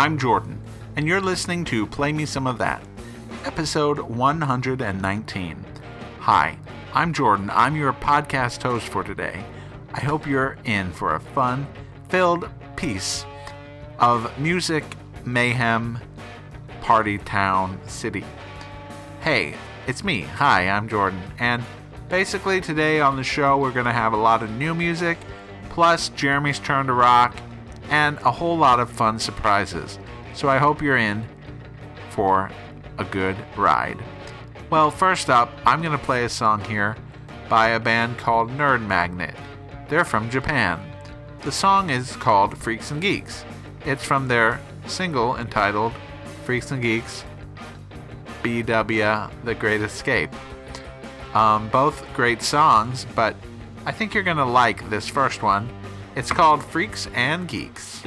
I'm Jordan, and you're listening to Play Me Some of That, episode 119. Hi, I'm Jordan. I'm your podcast host for today. I hope you're in for a fun filled piece of music, mayhem, party town, city. Hey, it's me. Hi, I'm Jordan. And basically, today on the show, we're going to have a lot of new music, plus Jeremy's turn to rock, and a whole lot of fun surprises. So I hope you're in for a good ride. Well, first up, I'm going to play a song here by a band called Nerd Magnet. They're from Japan. The song is called Freaks and Geeks. It's from their single entitled Freaks and Geeks BW The Great Escape. Um, both great songs, but I think you're going to like this first one. It's called Freaks and Geeks.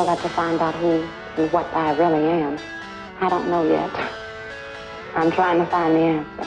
Still got to find out who and what I really am. I don't know yet. I'm trying to find the answer.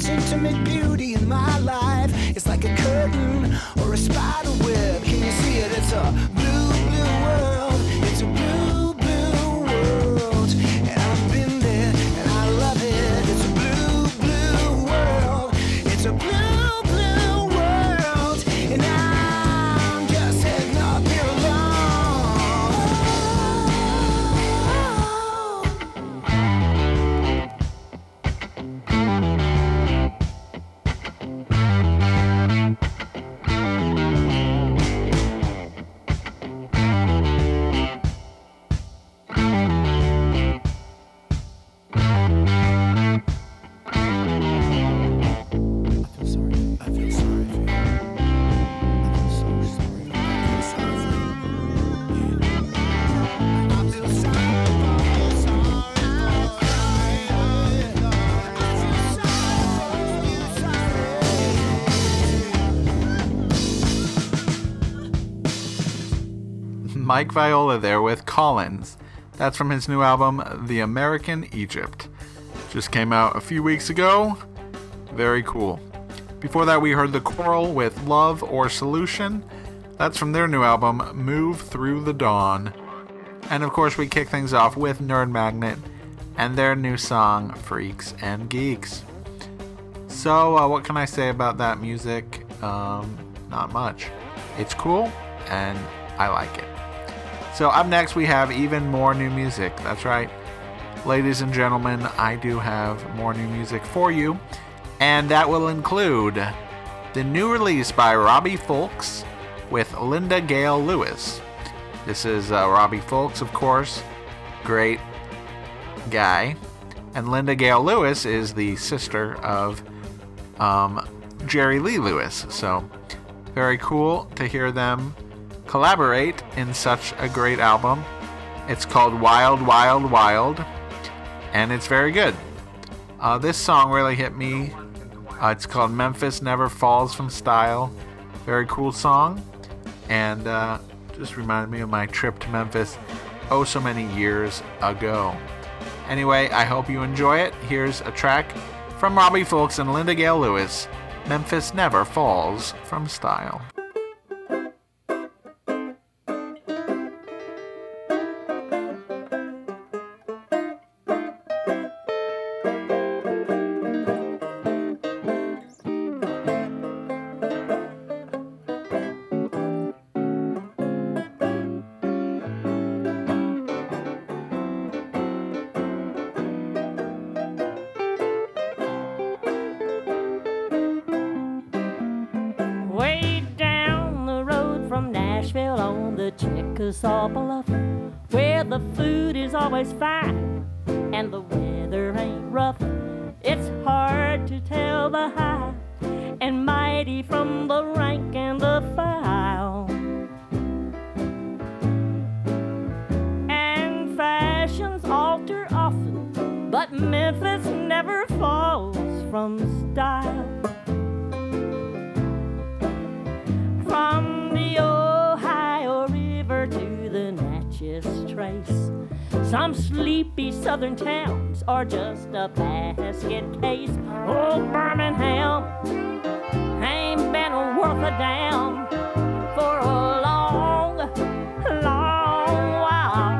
Such intimate beauty in my life. It's like a curtain or a spider web. Can you see it? It's a Mike Viola there with Collins. That's from his new album, The American Egypt. Just came out a few weeks ago. Very cool. Before that, we heard The Coral with Love or Solution. That's from their new album, Move Through the Dawn. And of course, we kick things off with Nerd Magnet and their new song, Freaks and Geeks. So, uh, what can I say about that music? Um, not much. It's cool, and I like it. So, up next, we have even more new music. That's right. Ladies and gentlemen, I do have more new music for you, and that will include the new release by Robbie Fulks with Linda Gail Lewis. This is uh, Robbie Fulks, of course, great guy, and Linda Gail Lewis is the sister of um, Jerry Lee Lewis. So, very cool to hear them collaborate in such a great album. It's called Wild, Wild, Wild, and it's very good. Uh, this song really hit me. Uh, it's called Memphis Never Falls from Style. Very cool song, and uh, just reminded me of my trip to Memphis oh so many years ago. Anyway, I hope you enjoy it. Here's a track from Robbie Fulks and Linda Gail Lewis Memphis Never Falls from Style. The food is always fine and the weather ain't rough. It's hard to tell the high and mighty from the rank and the file. And fashions alter often, but Memphis never falls from sleepy southern towns are just a basket case. Oh, Birmingham ain't been worth a damn for a long, long while.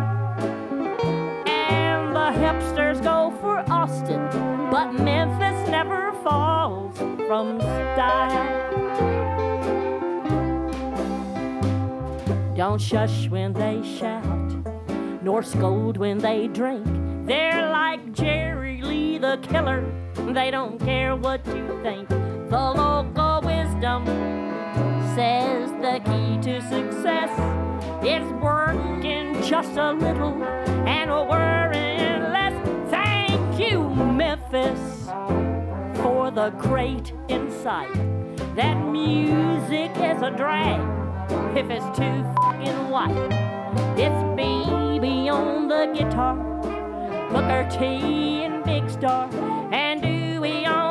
And the hipsters go for Austin, but Memphis never falls from style. Don't shush when they shout, nor scold when they drink. They're like Jerry Lee the killer, they don't care what you think. The local wisdom says the key to success is working just a little and worrying less. Thank you, Memphis, for the great insight that music is a drag if it's too fucking white. It's baby on the guitar, Booker T and Big Star, and Dewey on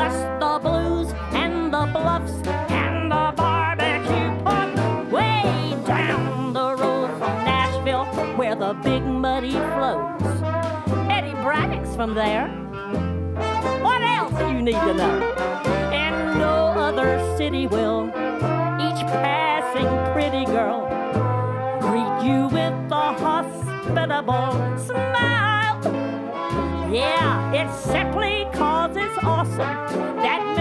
plus the blues and the bluffs and the barbecue pork. Way down the road from Nashville, where the big muddy flows. Eddie Braddock's from there. What else you need to know? And no other city will. Each passing pretty girl greet you with a hospitable smile. Yeah, it simply cause it's awesome. That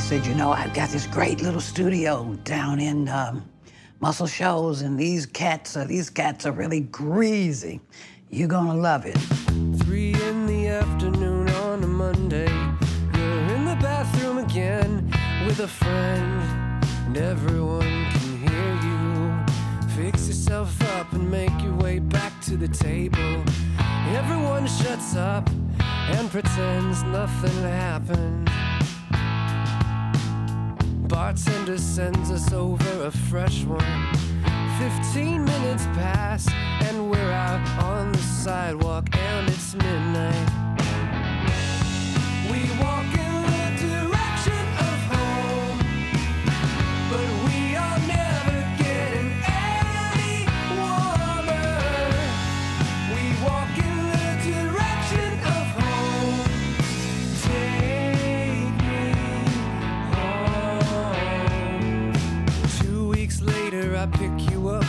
said, You know, I've got this great little studio down in um, Muscle Shoals, and these cats, are, these cats are really greasy. You're gonna love it. Three in the afternoon on a Monday. You're in the bathroom again with a friend, and everyone can hear you. Fix yourself up and make your way back to the table. Everyone shuts up and pretends nothing happened. Bartender sends us over a fresh one. Fifteen minutes pass, and we're out on the sidewalk, and it's midnight. We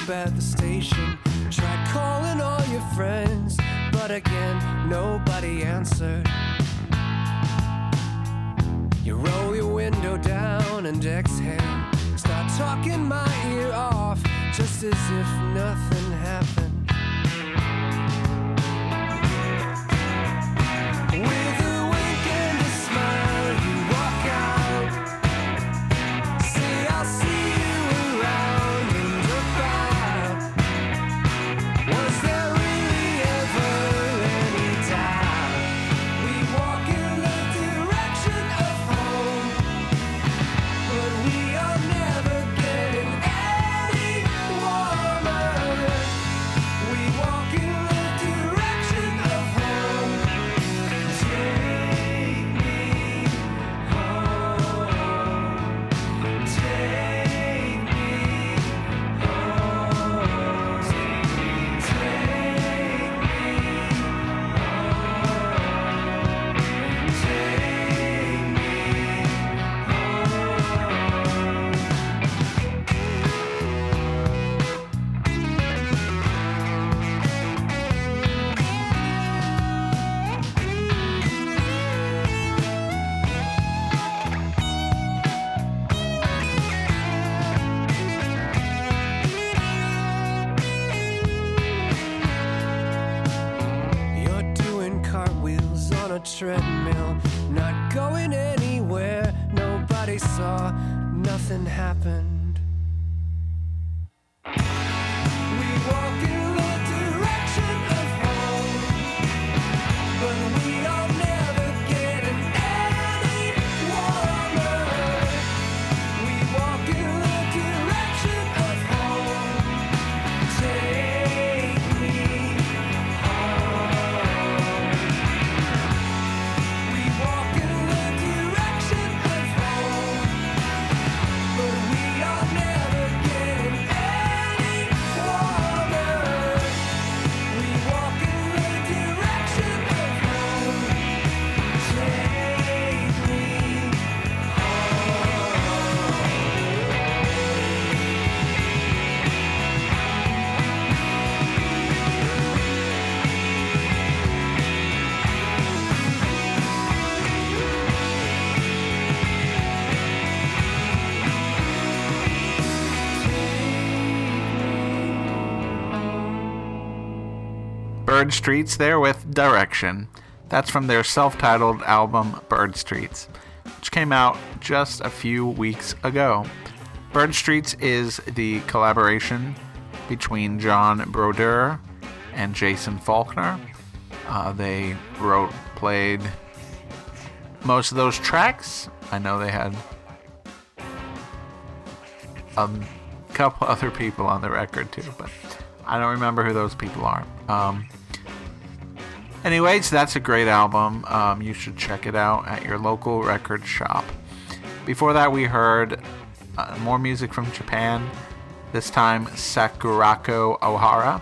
up at the station. Tried calling all your friends, but again, nobody answered. You roll your window down and exhale. Start talking my ear off, just as if nothing happened. Bird Streets there with Direction. That's from their self titled album Bird Streets, which came out just a few weeks ago. Bird Streets is the collaboration between John Brodeur and Jason Faulkner. Uh, they wrote, played most of those tracks. I know they had a couple other people on the record too, but I don't remember who those people are. Um, anyways, that's a great album. Um, you should check it out at your local record shop. Before that, we heard uh, more music from Japan. This time, Sakurako Ohara.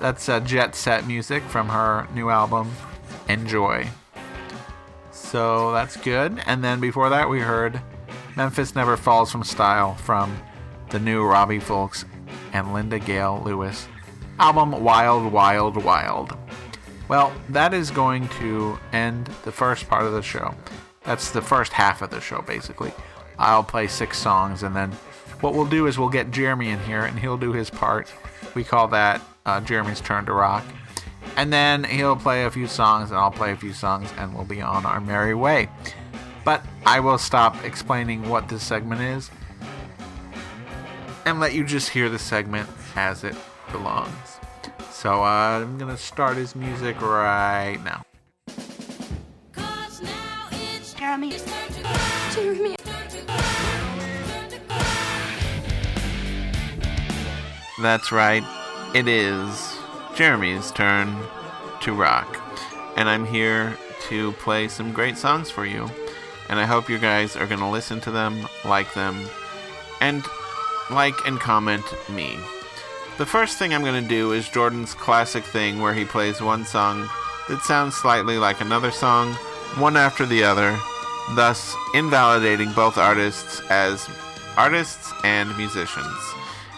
That's uh, jet set music from her new album, Enjoy. So that's good. And then before that, we heard Memphis Never Falls from Style from the new Robbie Fulks and Linda Gail Lewis album Wild, Wild, Wild. Well, that is going to end the first part of the show. That's the first half of the show, basically. I'll play six songs, and then what we'll do is we'll get Jeremy in here, and he'll do his part. We call that uh, Jeremy's turn to rock. And then he'll play a few songs, and I'll play a few songs, and we'll be on our merry way. But I will stop explaining what this segment is and let you just hear the segment as it belongs. So uh, I'm gonna start his music right now. Jeremy. That's right, it is Jeremy's turn to rock. And I'm here to play some great songs for you. And I hope you guys are going to listen to them, like them, and like and comment me. The first thing I'm going to do is Jordan's classic thing where he plays one song that sounds slightly like another song, one after the other, thus invalidating both artists as artists and musicians.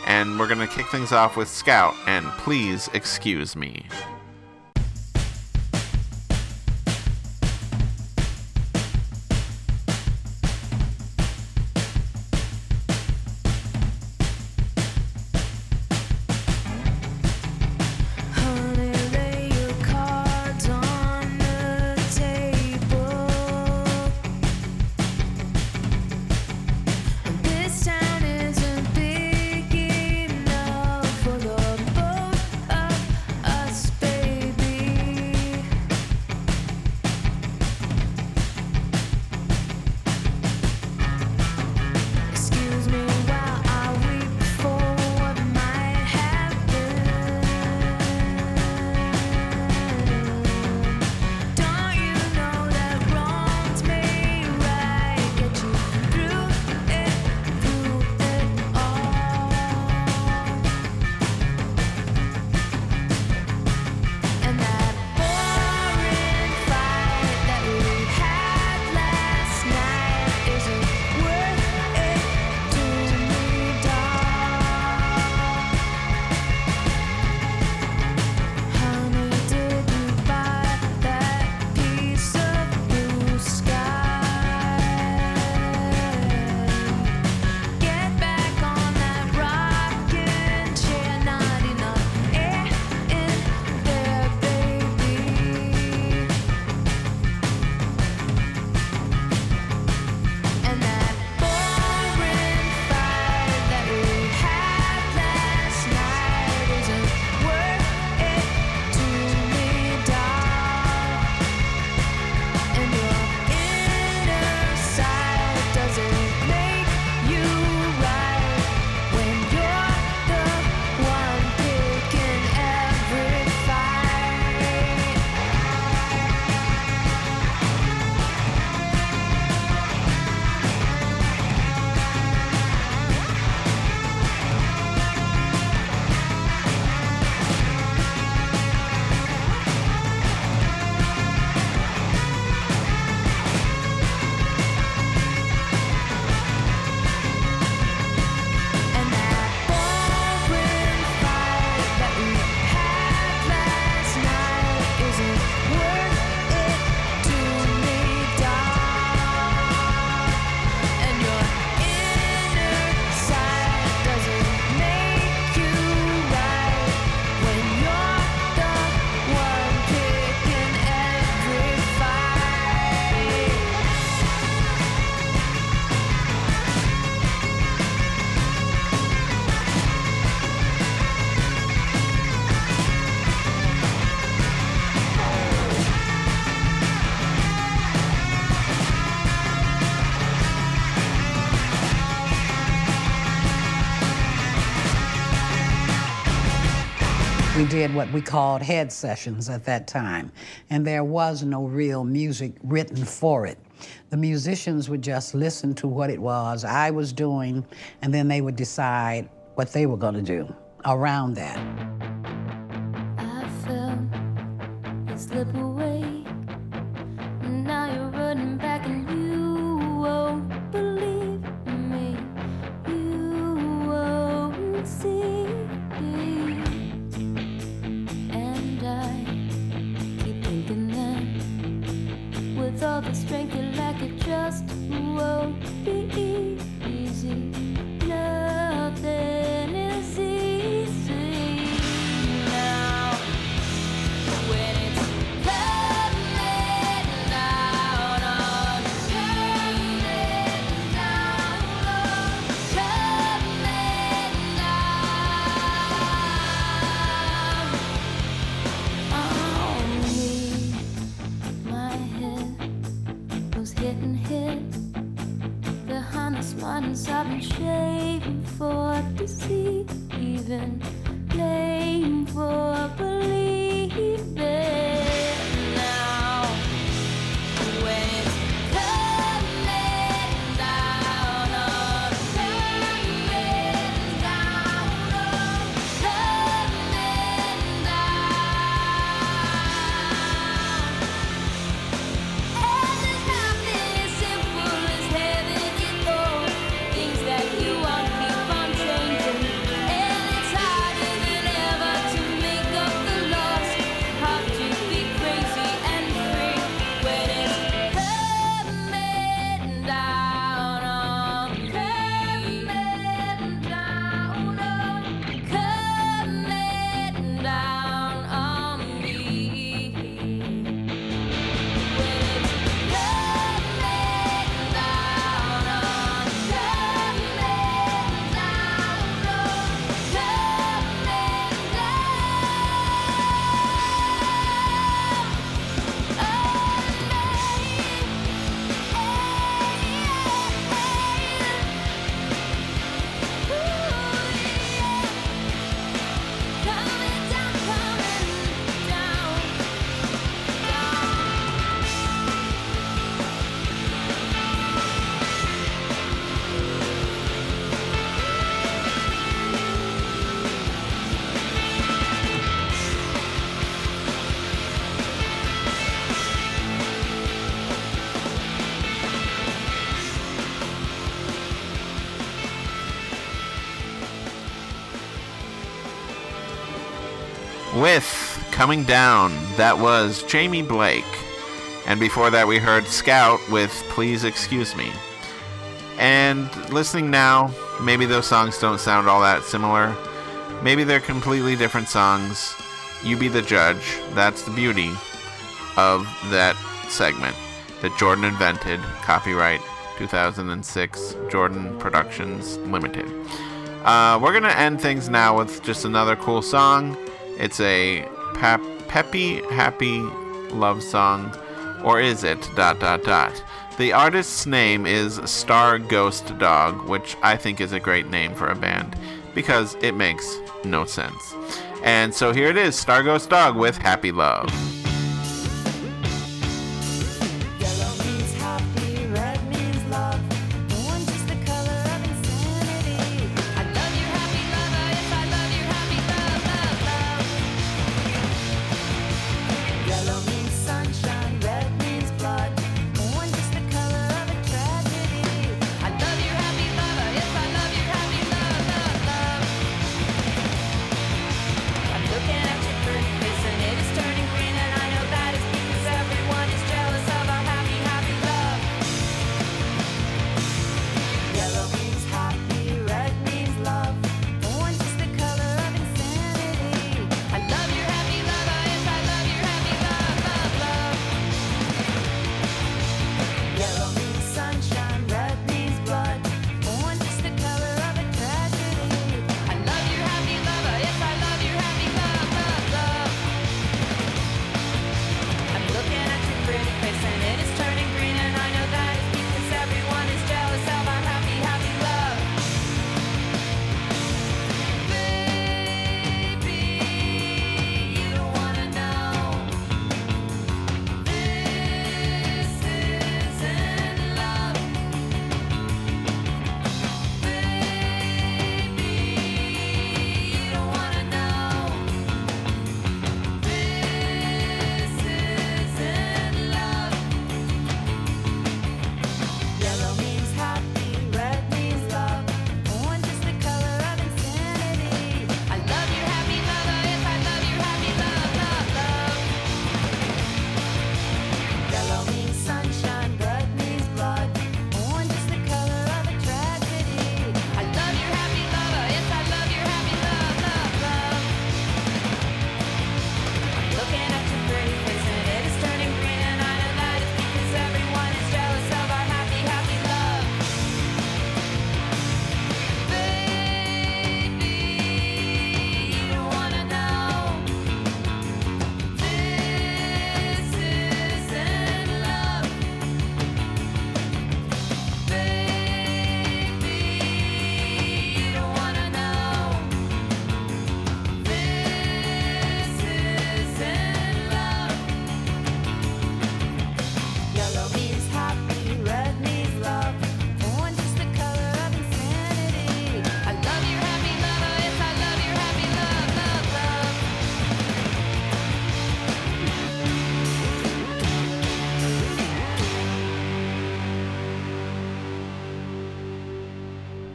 And we're going to kick things off with Scout and Please Excuse Me. Did what we called head sessions at that time, and there was no real music written for it. The musicians would just listen to what it was I was doing, and then they would decide what they were going to do around that. Coming Down, that was Jamie Blake. And before that, we heard Scout with Please Excuse Me. And listening now, maybe those songs don't sound all that similar. Maybe they're completely different songs. You be the judge. That's the beauty of that segment that Jordan invented. Copyright 2006, Jordan Productions Limited. Uh, we're gonna end things now with just another cool song. It's a pep- peppy, happy love song, or is it? Dot dot dot. The artist's name is Star Ghost Dog, which I think is a great name for a band because it makes no sense. And so here it is, Star Ghost Dog with Happy Love.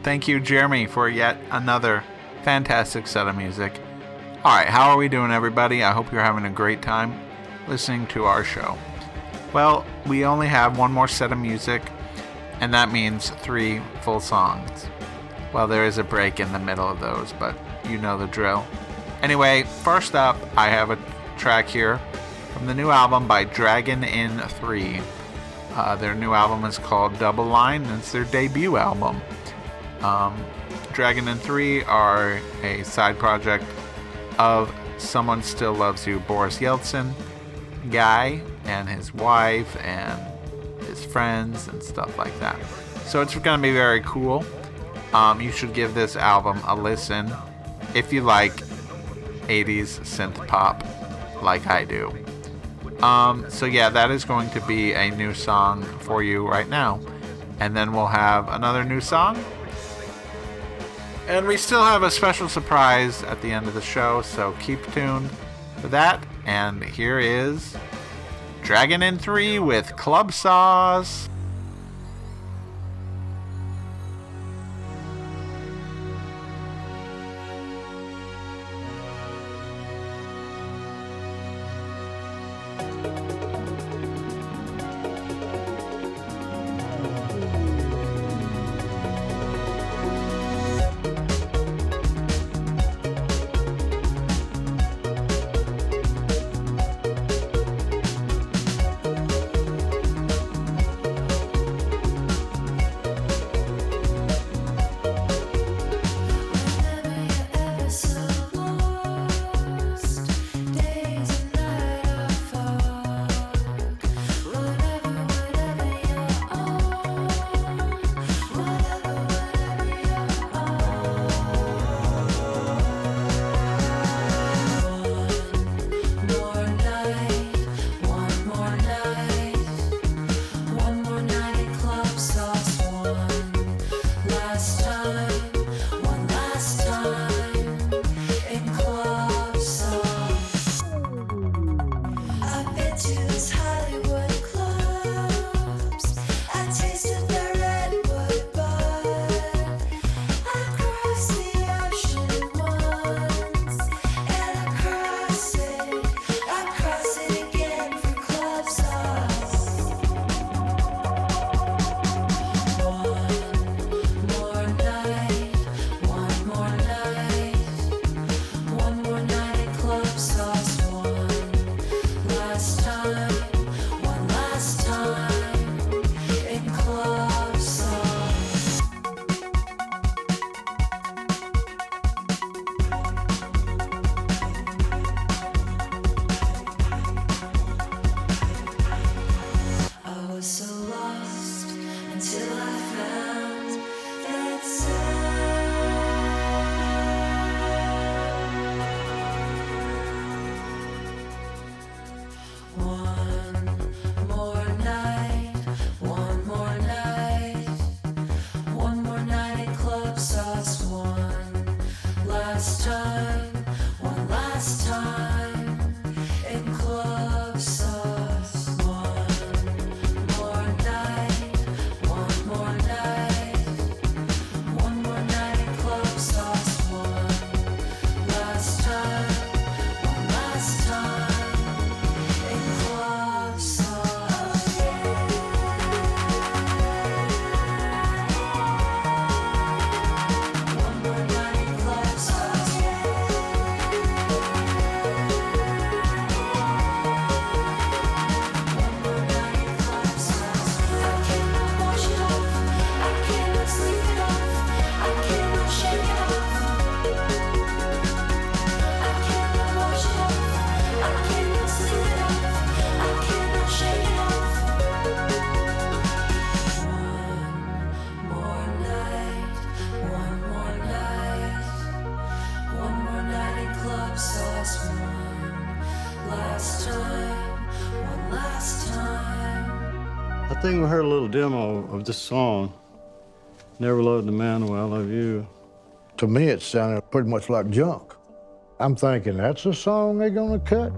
Thank you, Jeremy, for yet another fantastic set of music. All right, how are we doing, everybody? I hope you're having a great time listening to our show. Well, we only have one more set of music, and that means three full songs. Well, there is a break in the middle of those, but you know the drill. Anyway, first up, I have a track here from the new album by Dragon Inn 3. Uh, their new album is called Double Line, and it's their debut album. Um, Dragon Inn 3 are a side project of Someone Still Loves You, Boris Yeltsin, guy, and his wife, and his friends, and stuff like that. So it's going to be very cool. Um, you should give this album a listen if you like 80s synth pop like I do. Um, so yeah, that is going to be a new song for you right now. And then we'll have another new song. And we still have a special surprise at the end of the show, so keep tuned for that. And here is Dragon Inn 3 with Club Sauce. Think we heard a little demo of this song. Never loved a man the way I love you. To me, it sounded pretty much like junk. I'm thinking, that's a song they're gonna cut?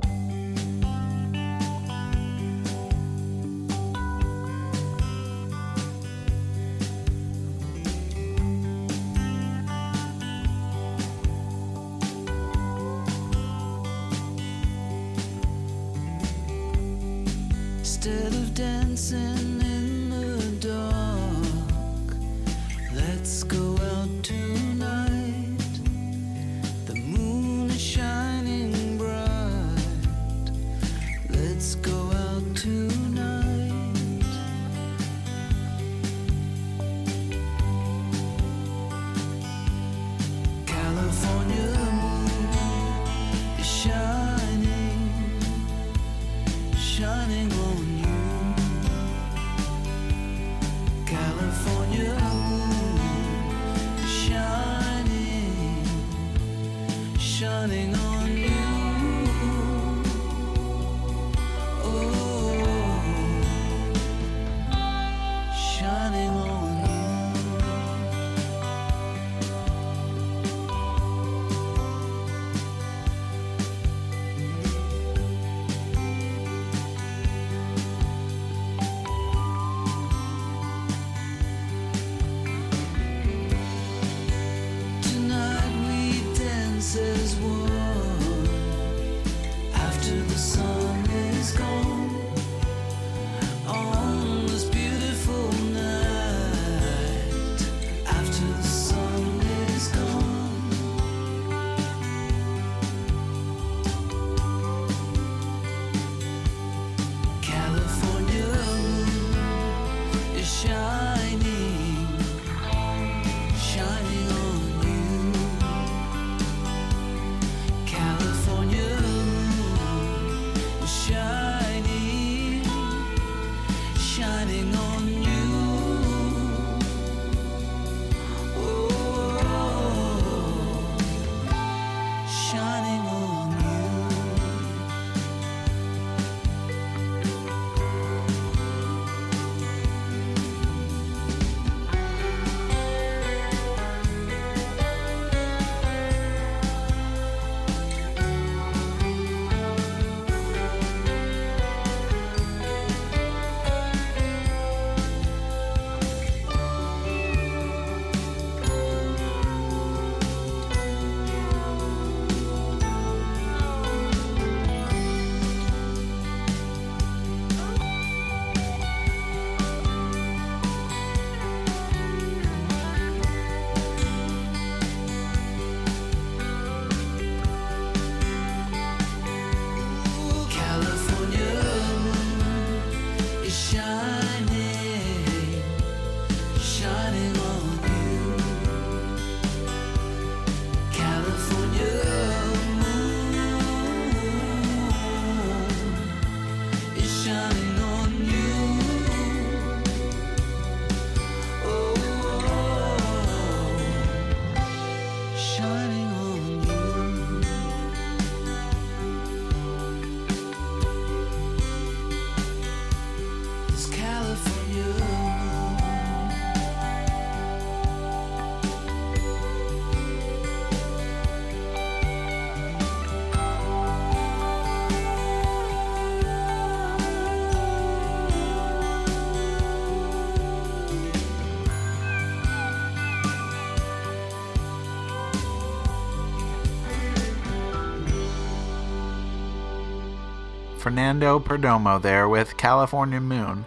Fernando Perdomo there with California Moon,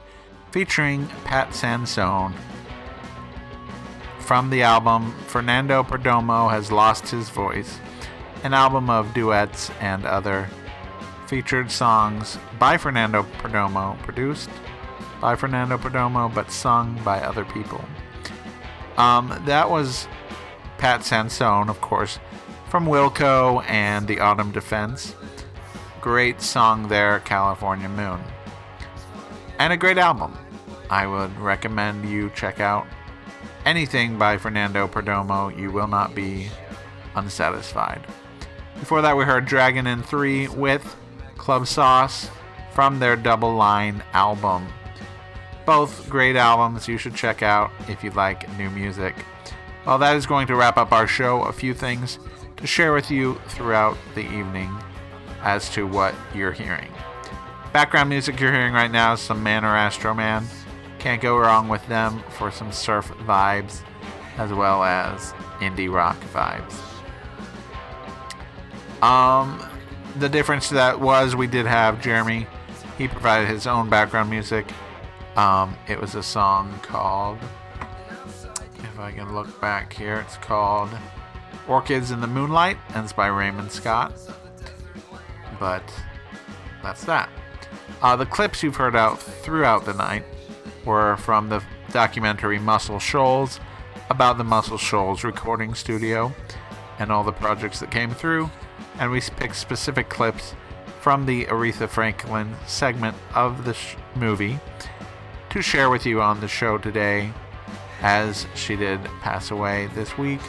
featuring Pat Sansone. From the album Fernando Perdomo Has Lost His Voice, an album of duets and other featured songs by Fernando Perdomo, produced by Fernando Perdomo, but sung by other people. Um, that was Pat Sansone, of course, from Wilco and the Autumn Defense. Great song there, California Moon. And a great album. I would recommend you check out anything by Fernando Perdomo. You will not be unsatisfied. Before that, we heard Dragon Inn 3 with Club Sauce from their Double Line album. Both great albums you should check out if you like new music. Well, that is going to wrap up our show. A few things to share with you throughout the evening as to what you're hearing. Background music you're hearing right now is some Man or Astro Man. Can't go wrong with them for some surf vibes as well as indie rock vibes. Um, the difference to that was we did have Jeremy he provided his own background music. Um, it was a song called, if I can look back here, it's called Orchids in the Moonlight, and it's by Raymond Scott. But that's that. Uh, the clips you've heard out throughout the night were from the documentary Muscle Shoals about the Muscle Shoals recording studio and all the projects that came through. And we picked specific clips from the Aretha Franklin segment of the sh- movie to share with you on the show today as she did pass away this week.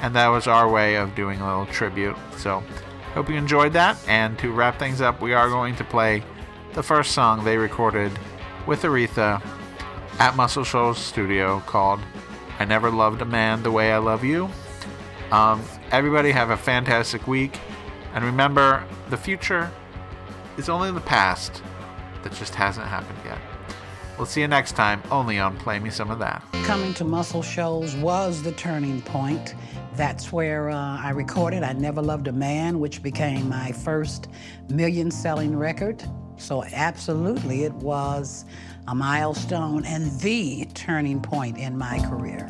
And that was our way of doing a little tribute. So, hope you enjoyed that. And to wrap things up, we are going to play the first song they recorded with Aretha at Muscle Shoals Studio called I Never Loved a Man the Way I Love You. Um, everybody have a fantastic week. And remember, the future is only the past that just hasn't happened yet. We'll see you next time, only on Play Me Some of That. Coming to Muscle Shoals was the turning point. That's where uh, I recorded I Never Loved a Man, which became my first million selling record. So, absolutely, it was a milestone and the turning point in my career.